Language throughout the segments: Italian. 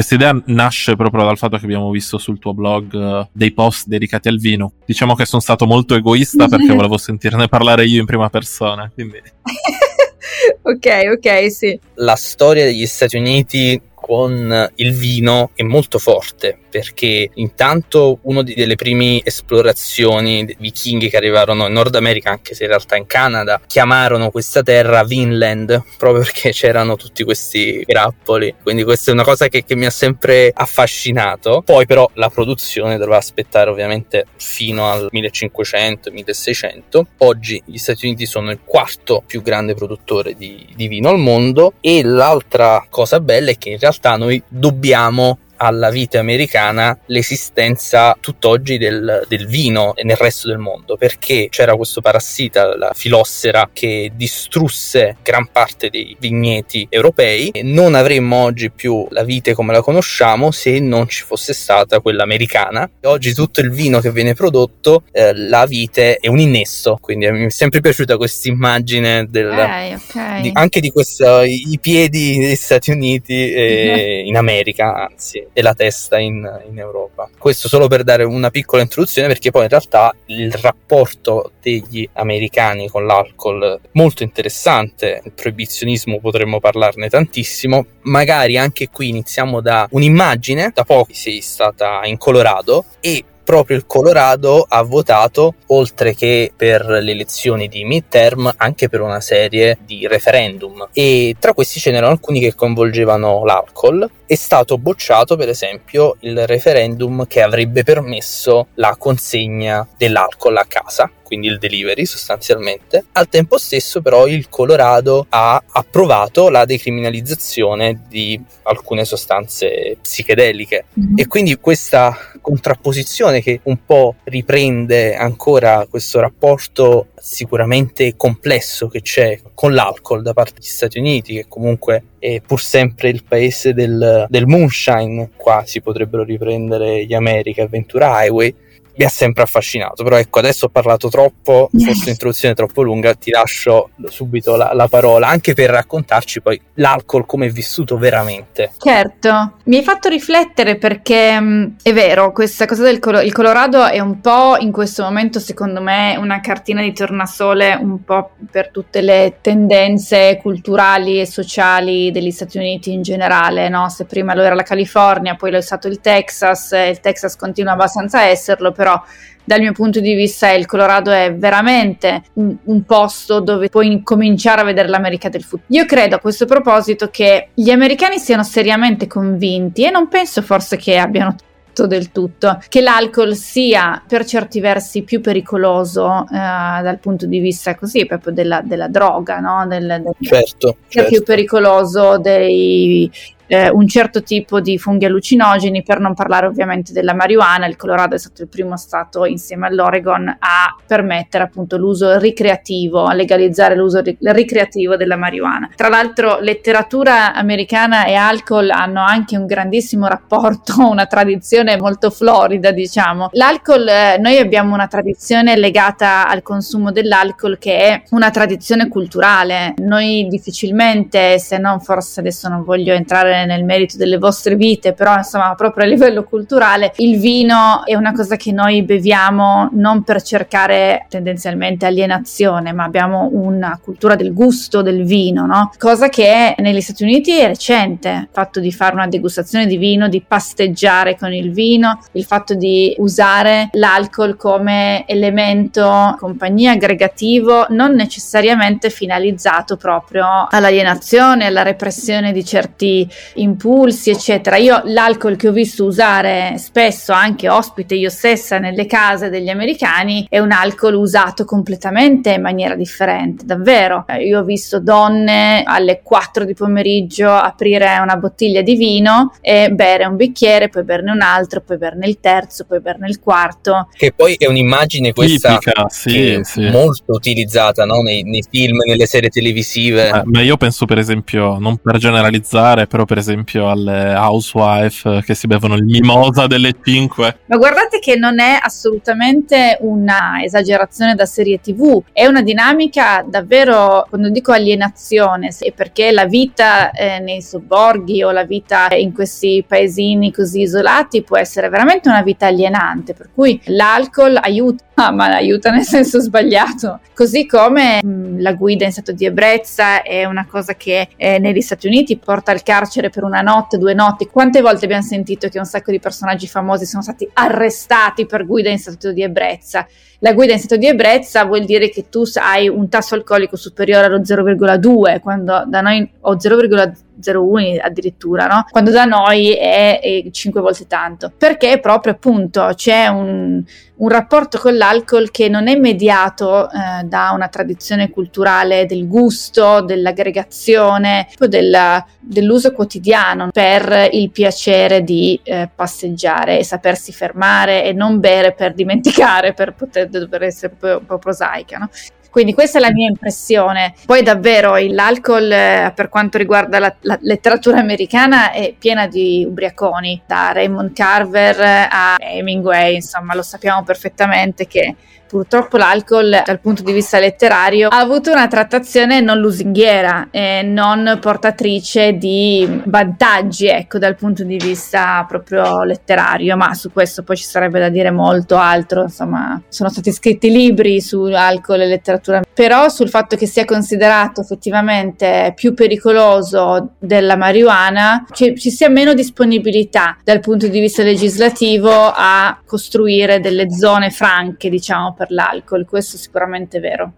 questa idea nasce proprio dal fatto che abbiamo visto sul tuo blog uh, dei post dedicati al vino. Diciamo che sono stato molto egoista perché volevo sentirne parlare io in prima persona, quindi... ok, ok, sì. La storia degli Stati Uniti con il vino è molto forte perché intanto una delle prime esplorazioni dei vichinghi che arrivarono in Nord America, anche se in realtà in Canada, chiamarono questa terra Vinland proprio perché c'erano tutti questi grappoli. Quindi questa è una cosa che, che mi ha sempre affascinato. Poi però la produzione doveva aspettare ovviamente fino al 1500-1600. Oggi gli Stati Uniti sono il quarto più grande produttore di, di vino al mondo e l'altra cosa bella è che in realtà noi dobbiamo alla vite americana l'esistenza tutt'oggi del, del, vino nel resto del mondo, perché c'era questo parassita, la filossera, che distrusse gran parte dei vigneti europei e non avremmo oggi più la vite come la conosciamo se non ci fosse stata quella americana. oggi tutto il vino che viene prodotto, eh, la vite è un innesto, quindi mi è sempre piaciuta questa immagine del, okay, okay. Di, anche di questo, i piedi degli Stati Uniti eh, in America, anzi e la testa in, in, Europa. Questo solo per dare una piccola introduzione perché poi in realtà il rapporto degli americani con l'alcol è molto interessante, il proibizionismo potremmo parlarne tantissimo, magari anche qui iniziamo da un'immagine, da poco sei stata in Colorado e proprio il Colorado ha votato, oltre che per le elezioni di midterm, anche per una serie di referendum. E tra questi ce n'erano alcuni che coinvolgevano l'alcol. È stato bocciato, per esempio, il referendum che avrebbe permesso la consegna dell'alcol a casa quindi il delivery sostanzialmente. Al tempo stesso però il Colorado ha approvato la decriminalizzazione di alcune sostanze psichedeliche mm-hmm. e quindi questa contrapposizione che un po' riprende ancora questo rapporto sicuramente complesso che c'è con l'alcol da parte degli Stati Uniti, che comunque è pur sempre il paese del, del moonshine, qua si potrebbero riprendere gli America Adventure Highway, mi ha sempre affascinato. Però ecco, adesso ho parlato troppo, forse l'introduzione è troppo lunga, ti lascio subito la, la, parola, anche per raccontarci poi l'alcol come è vissuto veramente. Certo, mi hai fatto riflettere perché mh, mm, è vero, questa cosa del colo- il Colorado è un po' in questo momento, secondo me, una cartina di tornasole un po' per tutte le tendenze culturali e sociali degli Stati Uniti in generale, no? Se prima lo era la California, poi lo è stato il Texas, il Texas continua abbastanza a esserlo, però però dal mio punto di vista il Colorado è veramente un, un, posto dove puoi cominciare a vedere l'America del futuro. Io credo a questo proposito che gli americani siano seriamente convinti e non penso forse che abbiano del tutto che l'alcol sia per certi versi più pericoloso eh, dal punto di vista così proprio della, della droga no? del, del, certo, certo. più pericoloso dei eh, un certo tipo di funghi allucinogeni, per non parlare ovviamente della marijuana. Il Colorado è stato il primo stato insieme all'Oregon a permettere appunto l'uso ricreativo, a legalizzare l'uso ri- ricreativo della marijuana. Tra l'altro letteratura americana e alcol hanno anche un grandissimo rapporto, una tradizione molto florida, diciamo. L'alcol, eh, noi abbiamo una tradizione legata al consumo dell'alcol che è una tradizione culturale. Noi difficilmente, se non forse adesso non voglio entrare nel merito delle vostre vite, però insomma proprio a livello culturale il vino è una cosa che noi beviamo non per cercare tendenzialmente alienazione, ma abbiamo una cultura del gusto del vino, no? Cosa che negli Stati Uniti è recente, il fatto di fare una degustazione di vino, di pasteggiare con il vino, il fatto di usare l'alcol come elemento compagnia aggregativo non necessariamente finalizzato proprio all'alienazione, alla repressione di certi impulsi, eccetera. Io l'alcol che ho visto usare spesso anche ospite io stessa nelle case degli americani è un alcol usato completamente in maniera differente, davvero. Io ho visto donne alle 4 di pomeriggio aprire una bottiglia di vino e bere un bicchiere, poi berne un altro, poi berne il terzo, poi berne il quarto. Che poi è un'immagine questa Tipica, sì, sì. molto utilizzata no? nei, nei, film, nelle serie televisive. Eh, ma io penso per esempio, non per generalizzare, però per esempio alle housewife che si bevono il mimosa delle 5. Ma guardate che non è assolutamente una esagerazione da serie tv, è una dinamica davvero, quando dico alienazione, è perché la vita eh, nei sobborghi o la vita in questi paesini così isolati può essere veramente una vita alienante, per cui l'alcol aiuta Ah, ma l'aiuta nel senso sbagliato. Così come mh, la guida in stato di ebbrezza è una cosa che eh, negli Stati Uniti porta al carcere per una notte, due notti. Quante volte abbiamo sentito che un sacco di personaggi famosi sono stati arrestati per guida in stato di ebbrezza? La guida in stato di ebbrezza vuol dire che tu hai un tasso alcolico superiore allo 0,2, quando da noi ho 0,2 0,1 addirittura, no? quando da noi è, è 5 volte tanto, perché proprio appunto c'è un, un rapporto con l'alcol che non è mediato eh, da una tradizione culturale del gusto, dell'aggregazione, del, dell'uso quotidiano per il piacere di eh, passeggiare e sapersi fermare e non bere per dimenticare, per poter dover essere un po' prosaica. No? Quindi questa è la mia impressione. Poi davvero l'alcol eh, per quanto riguarda la, la, letteratura americana è piena di ubriaconi, da Raymond Carver a Hemingway, insomma lo sappiamo perfettamente che purtroppo l'alcol dal punto di vista letterario ha avuto una trattazione non lusinghiera e non portatrice di vantaggi ecco dal punto di vista proprio letterario ma su questo poi ci sarebbe da dire molto altro. Insomma sono stati scritti libri su alcol e letteratura però sul fatto che sia considerato effettivamente più pericoloso della marijuana ci, ci sia meno disponibilità dal punto di vista legislativo a costruire delle zone franche diciamo per l'alcol, questo è sicuramente vero.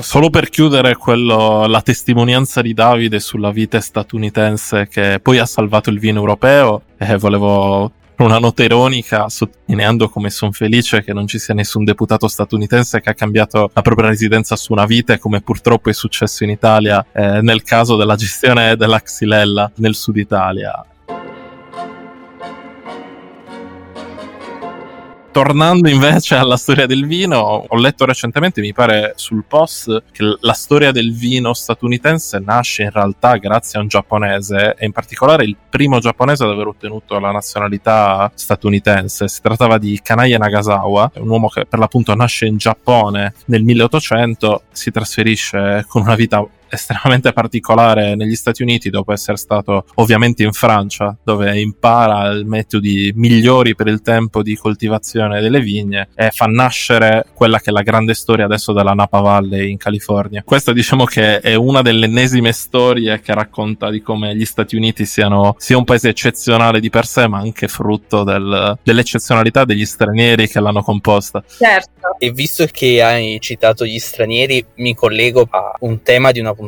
Solo per chiudere quello, la testimonianza di Davide sulla vita statunitense che poi ha salvato il vino europeo, eh, volevo una nota ironica sottolineando come sono felice che non ci sia nessun deputato statunitense che ha cambiato la propria residenza su una vita come purtroppo è successo in Italia eh, nel caso della gestione della Xylella nel sud Italia. Tornando invece alla storia del vino, ho letto recentemente, mi pare sul post, che la storia del vino statunitense nasce in realtà grazie a un giapponese e in particolare il primo giapponese ad aver ottenuto la nazionalità statunitense. Si trattava di Kanaye Nagasawa, un uomo che per l'appunto nasce in Giappone nel 1800, si trasferisce con una vita estremamente particolare negli Stati Uniti dopo essere stato ovviamente in Francia dove impara i metodi migliori per il tempo di coltivazione delle vigne e fa nascere quella che è la grande storia adesso della Napa Valley in California. Questa diciamo che è una delle ennesime storie che racconta di come gli Stati Uniti siano sia un paese eccezionale di per sé ma anche frutto del, dell'eccezionalità degli stranieri che l'hanno composta. Certo. E visto che hai citato gli stranieri mi collego a un tema di una puntata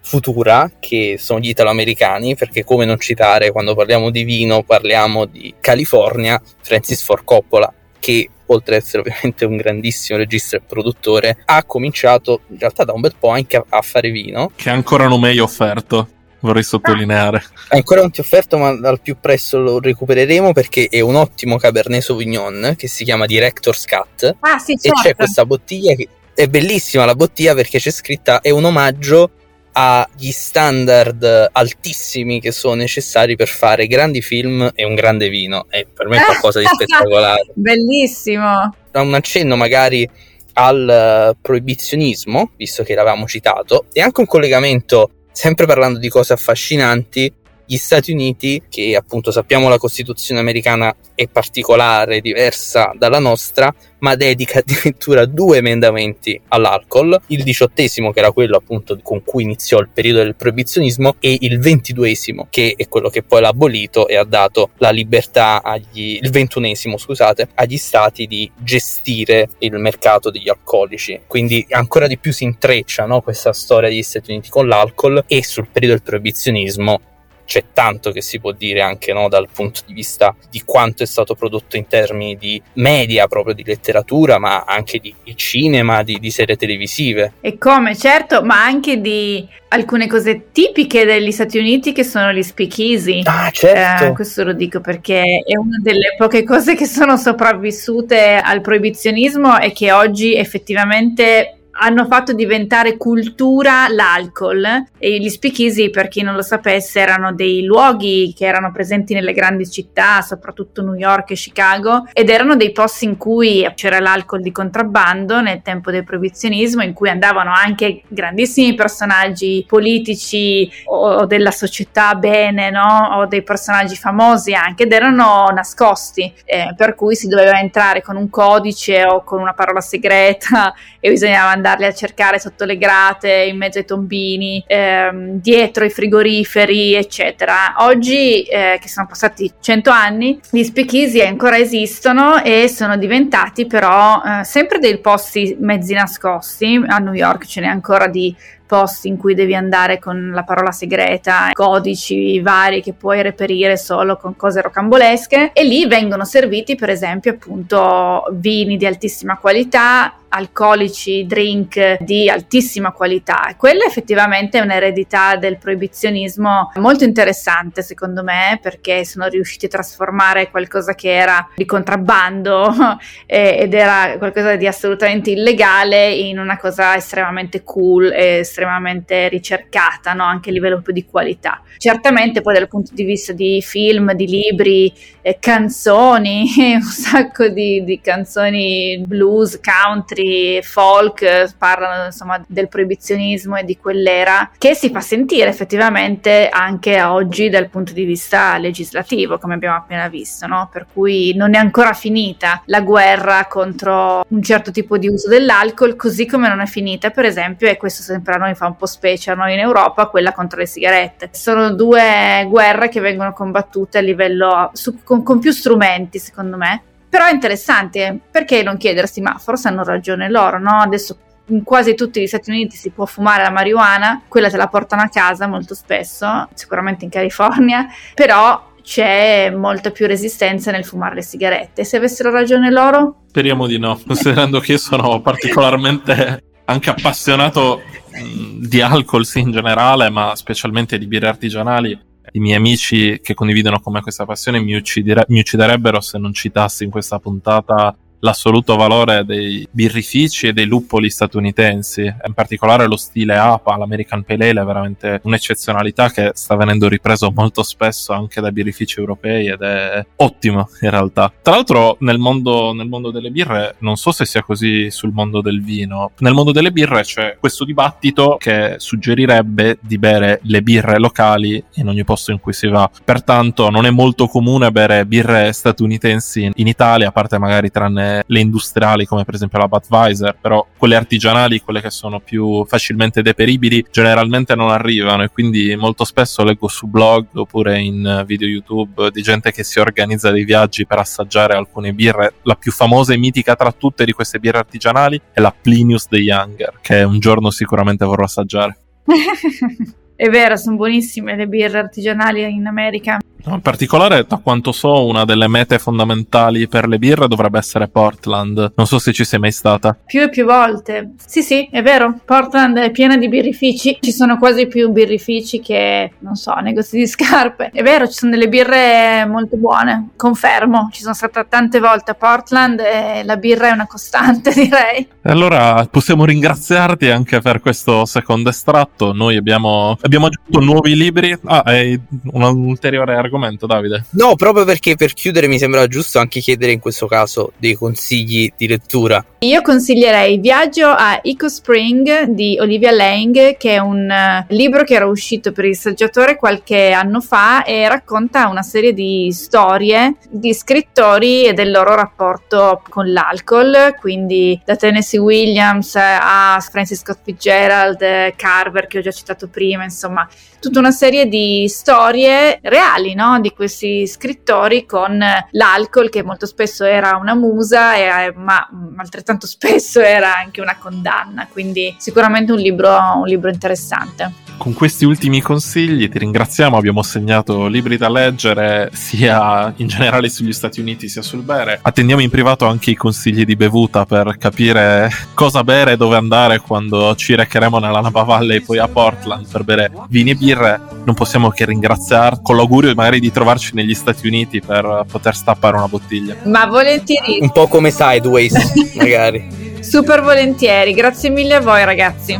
futura che sono gli italoamericani perché come non citare quando parliamo di vino parliamo di California Francis Ford Coppola che oltre ad essere ovviamente un grandissimo regista e produttore ha cominciato in realtà da un bel po' anche a, a fare vino che ancora non mi hai offerto vorrei sottolineare. Ancora non ti ho offerto, ma al più presto lo recupereremo perché è un ottimo Cabernet Sauvignon che si chiama Director's Cut. Ah, sì, certo. E c'è certo. questa bottiglia che è bellissima la bottiglia perché c'è scritta è un omaggio agli standard altissimi che sono necessari per fare grandi film e un grande vino. E per me è qualcosa di spettacolare. Bellissimo. Da un accenno magari al proibizionismo visto che l'avevamo citato e anche un collegamento sempre parlando di cose affascinanti gli Stati Uniti, che appunto sappiamo la Costituzione americana è particolare, diversa dalla nostra, ma dedica addirittura due emendamenti all'alcol, il diciottesimo che era quello appunto con cui iniziò il periodo del proibizionismo e il ventiduesimo che è quello che poi l'ha abolito e ha dato la libertà agli, il ventunesimo scusate, agli stati di gestire il mercato degli alcolici. Quindi ancora di più si intreccia no, questa storia degli Stati Uniti con l'alcol e sul periodo del proibizionismo c'è tanto che si può dire anche no, dal punto di vista di quanto è stato prodotto in termini di media, proprio di letteratura, ma anche di, cinema, di, di, serie televisive. E come, certo, ma anche di alcune cose tipiche degli Stati Uniti che sono gli speakeasy. Ah, certo. Eh, questo lo dico perché è una delle poche cose che sono sopravvissute al proibizionismo e che oggi effettivamente hanno fatto diventare cultura l'alcol e gli speakeasy per chi non lo sapesse erano dei luoghi che erano presenti nelle grandi città soprattutto New York e Chicago ed erano dei posti in cui c'era l'alcol di contrabbando nel tempo del proibizionismo in cui andavano anche grandissimi personaggi politici o della società bene no? o dei personaggi famosi anche ed erano nascosti eh, per cui si doveva entrare con un codice o con una parola segreta e bisognava andarli a cercare sotto le grate, in mezzo ai tombini, ehm, dietro i frigoriferi, eccetera. Oggi, eh, che sono passati cento anni, gli speakeasy ancora esistono e sono diventati però eh, sempre dei posti mezzi nascosti. A New York ce n'è ancora di posti in cui devi andare con la parola segreta, codici vari che puoi reperire solo con cose rocambolesche e lì vengono serviti per esempio appunto vini di altissima qualità, alcolici, drink di altissima qualità. Quella effettivamente è un'eredità del proibizionismo molto interessante secondo me perché sono riusciti a trasformare qualcosa che era di contrabbando ed era qualcosa di assolutamente illegale in una cosa estremamente cool e estremamente ricercata, no? anche a livello di qualità. Certamente poi dal punto di vista di film, di libri, eh, canzoni, un sacco di, di canzoni blues, country, folk, parlano insomma del proibizionismo e di quell'era che si fa sentire effettivamente anche oggi dal punto di vista legislativo, come abbiamo appena visto, no? per cui non è ancora finita la guerra contro un certo tipo di uso dell'alcol, così come non è finita per esempio, e questo sempre a noi fa un po' specie a noi in Europa, quella contro le sigarette. Sono due guerre che vengono combattute a livello su, con, con più strumenti, secondo me. Però è interessante, perché non chiedersi, ma forse hanno ragione loro, no? Adesso in quasi tutti gli Stati Uniti si può fumare la marijuana, quella te la portano a casa molto spesso, sicuramente in California, però c'è molta più resistenza nel fumare le sigarette. Se avessero ragione loro? Speriamo di no, considerando che io sono particolarmente anche appassionato mh, di alcol sì, in generale, ma specialmente di birre artigianali. I miei amici che condividono con me questa passione mi, uccidere- mi ucciderebbero se non citassi in questa puntata l'assoluto valore dei birrifici e dei luppoli statunitensi, in particolare lo stile APA, l'American Pale Ale, è veramente un'eccezionalità che sta venendo ripreso molto spesso anche dai birrifici europei ed è ottimo in realtà. Tra l'altro nel mondo, nel mondo delle birre, non so se sia così sul mondo del vino, nel mondo delle birre c'è questo dibattito che suggerirebbe di bere le birre locali in ogni posto in cui si va. Pertanto non è molto comune bere birre statunitensi in Italia, a parte magari tranne le industriali come per esempio la Budweiser, però quelle artigianali, quelle che sono più facilmente deperibili, generalmente non arrivano e quindi molto spesso leggo su blog oppure in video YouTube di gente che si organizza dei viaggi per assaggiare alcune birre. La più famosa e mitica tra tutte di queste birre artigianali è la Plinius the Younger, che un giorno sicuramente vorrò assaggiare. È vero, sono buonissime le birre artigianali in America. In particolare, da quanto so, una delle mete fondamentali per le birre dovrebbe essere Portland. Non so se ci sei mai stata. Più e più volte. Sì, sì, è vero. Portland è piena di birrifici. Ci sono quasi più birrifici che, non so, negozi di scarpe. È vero, ci sono delle birre molto buone. Confermo. Ci sono stata tante volte a Portland e la birra è una costante, direi. Allora, possiamo ringraziarti anche per questo secondo estratto. Noi abbiamo, abbiamo aggiunto nuovi libri. Ah, hai un ulteriore argomento argomento, Davide? No, proprio perché per chiudere mi sembra giusto anche chiedere in questo caso dei consigli di lettura. Io consiglierei Viaggio a Eco Spring di Olivia Lang, che è un uh, libro che era uscito per il saggiatore qualche anno fa e racconta una serie di storie di scrittori e del loro rapporto con l'alcol, quindi da Tennessee Williams a Francis Scott Fitzgerald, Carver che ho già citato prima, insomma, tutta una serie di storie reali, no? Di questi scrittori con l'alcol che molto spesso era una musa, e, ma altrettanto spesso era anche una condanna. Quindi sicuramente un libro, un libro interessante. Con questi ultimi consigli ti ringraziamo, abbiamo segnato libri da leggere sia in generale sugli Stati Uniti sia sul bere. Attendiamo in privato anche i consigli di bevuta per capire cosa bere e dove andare quando ci recheremo nella Napa Valley e poi a Portland per bere vini e birre. Non possiamo che ringraziarti con l'augurio magari di trovarci negli Stati Uniti per poter stappare una bottiglia. Ma volentieri. Un po' come Sideways, magari. Super volentieri, grazie mille a voi ragazzi.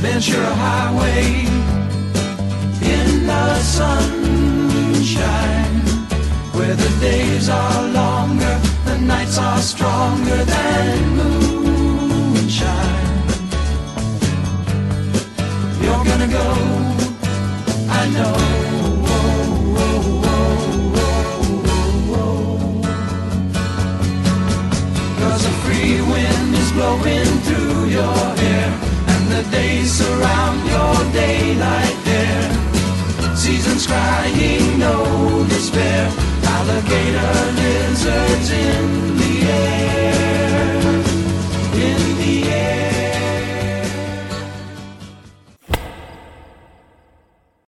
Venture a highway in the sunshine, days are longer, the nights are stronger than moonshine. You're gonna go, I know.